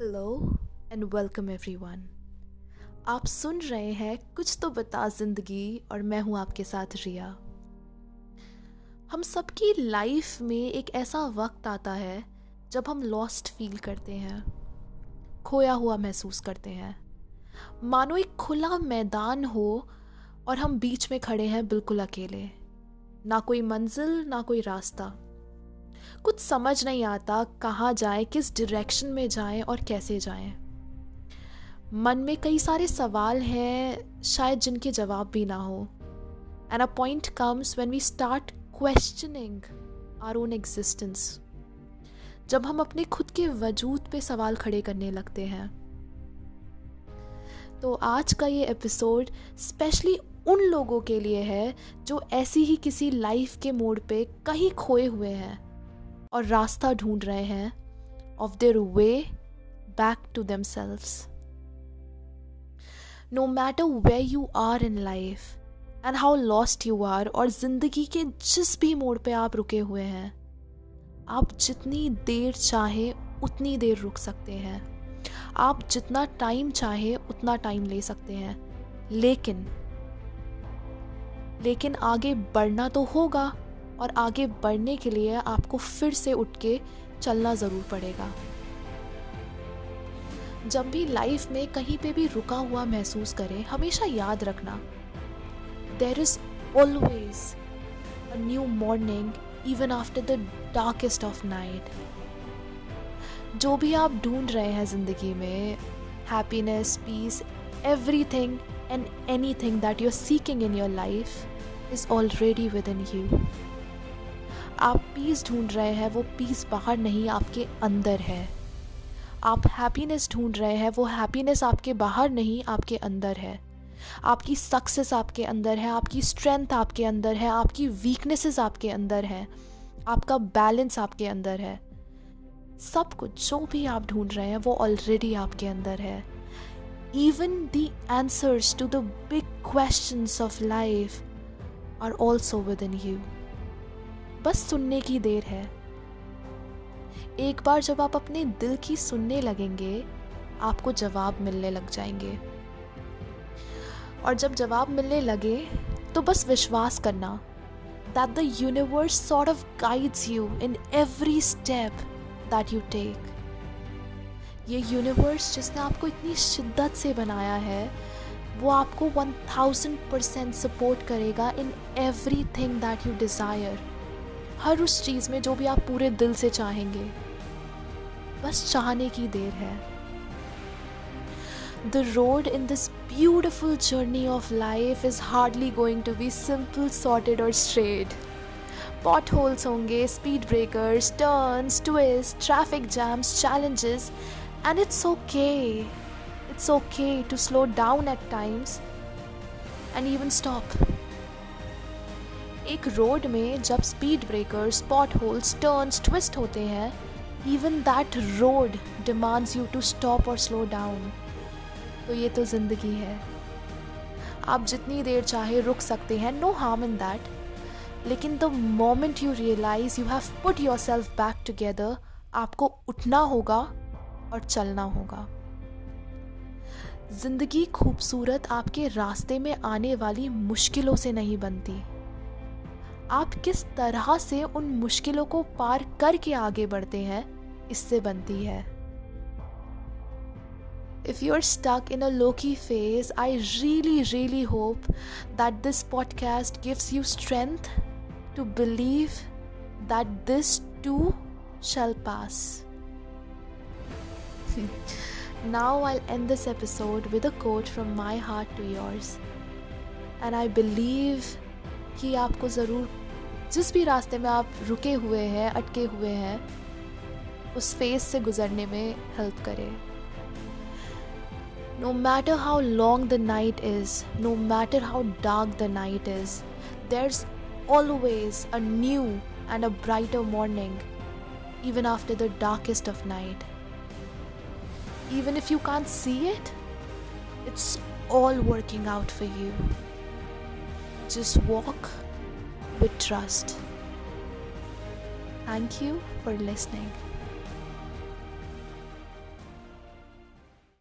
Hello and welcome everyone आप सुन रहे हैं कुछ तो बता ज़िंदगी और मैं हूँ आपके साथ रिया। हम सबकी लाइफ में एक ऐसा वक्त आता है जब हम लॉस्ट फील करते हैं, खोया हुआ महसूस करते हैं। मानो एक खुला मैदान हो और हम बीच में खड़े हैं बिल्कुल अकेले। ना कोई मंजिल, ना कोई रास्ता। कुछ समझ नहीं आता कहाँ जाए, किस डायरेक्शन में जाएँ और कैसे जाएँ। मन में कई सारे सवाल हैं, शायद जिनके जवाब भी ना हो। And a point comes when we start questioning our own existence जब हम अपने खुद के वजूद पे सवाल खड़े करने लगते हैं। तो आज का ये एपिसोड स्पेशली उन लोगों के लिए है, जो ऐसी ही किसी लाइफ के मोड़ पे कहीं खोए हुए हैं। और रास्ता ढूंढ रहे हैं of their way back to themselves no matter way you are in life and how lost you are और ज़िंदगी के जिस भी मोड़ पे आप रुके हुए हैं, आप जितनी देर चाहे उतनी देर रुक सकते हैं। आप जितना टाइम चाहे उतना टाइम ले सकते हैं। लेकिन लेकिन आगे बढ़ना तो होगा। और आगे बढ़ने के लिए आपको फिर से उठ के चलना ज़रूर पड़ेगा। जब भी लाइफ में कहीं पे भी रुका हुआ महसूस करें, हमेशा याद रखना there is always a new morning even after the darkest of night जो भी आप ढूंढ रहे हैं ज़िंदगी में happiness peace everything and anything that you are seeking in your life is already within you आप पीस ढूंढ रहे हैं, वो पीस बाहर नहीं, आपके अंदर है। आप हैप्पीनेस ढूंढ रहे हैं, वो हैप्पीनेस आपके बाहर नहीं, आपके अंदर है। आपकी सक्सेस आपके अंदर है, आपकी स्ट्रेंथ आपके अंदर है, आपकी वीकनेसेस आपके अंदर है, आपका बैलेंस आपके अंदर है। सब कुछ, जो भी आप ढूंढ रहे हैं, वो ऑलरेडी आपके अंदर है। Even the answers to the big question of life are also within you बस सुनने की देर है। एक बार जब आप अपने दिल की सुनने लगेंगे, आपको जवाब मिलने लग जाएँगे। और जब जवाब मिलने लगे तो बस विश्वास करना। That the universe sort of guides you in every step that you take ये यूनिवर्स जिसने आपको इतनी शिद्दत से बनाया है, वो आपको वन थाउज़ेंड परसेंट सपोर्ट करेगा in everything that you desire हर उस चीज़ में जो भी आप पूरे दिल से चाहेंगे। बस चाहने की देर है। The road in this beautiful journey of life is hardly going to be simple sorted और स्ट्रेट पॉट होल्स होंगे speed breakers turns twist traffic jams challenges and it's okay it's okay to slow down at times and even stop एक road में जब speed breaker spot holes turns twist होते हैं even that road demands you to stop और slow down तो ये तो ज़िंदगी है। आप जितनी देर चाहे रुक सकते हैं नो हार्म इन दैट लेकिन the moment you realise you have put yourself back together आपको उठना होगा और चलना होगा। ज़िंदगी खूबसूरत आपके रास्ते में आने वाली मुश्किलों से नहीं बनती। आप किस तरह से उन मुश्किलों को पार करके आगे बढ़ते हैं इससे बनती है If you're stuck in a low key phase, I really, really hope that this podcast gives you strength to believe that this too shall pass. now I'll end this episode with a quote from my heart to yours. And I believe कि आपको ज़रूर जिस भी रास्ते में आप रुके हुए हैं अटके हुए हैं उस फेस से गुजरने में हेल्प करे no matter how long the night is no matter how dark the night is there is always a new and a brighter morning even after the darkest of night. Even if you can't see it, it's all working out for you. Just walk with trust. Thank you for listening.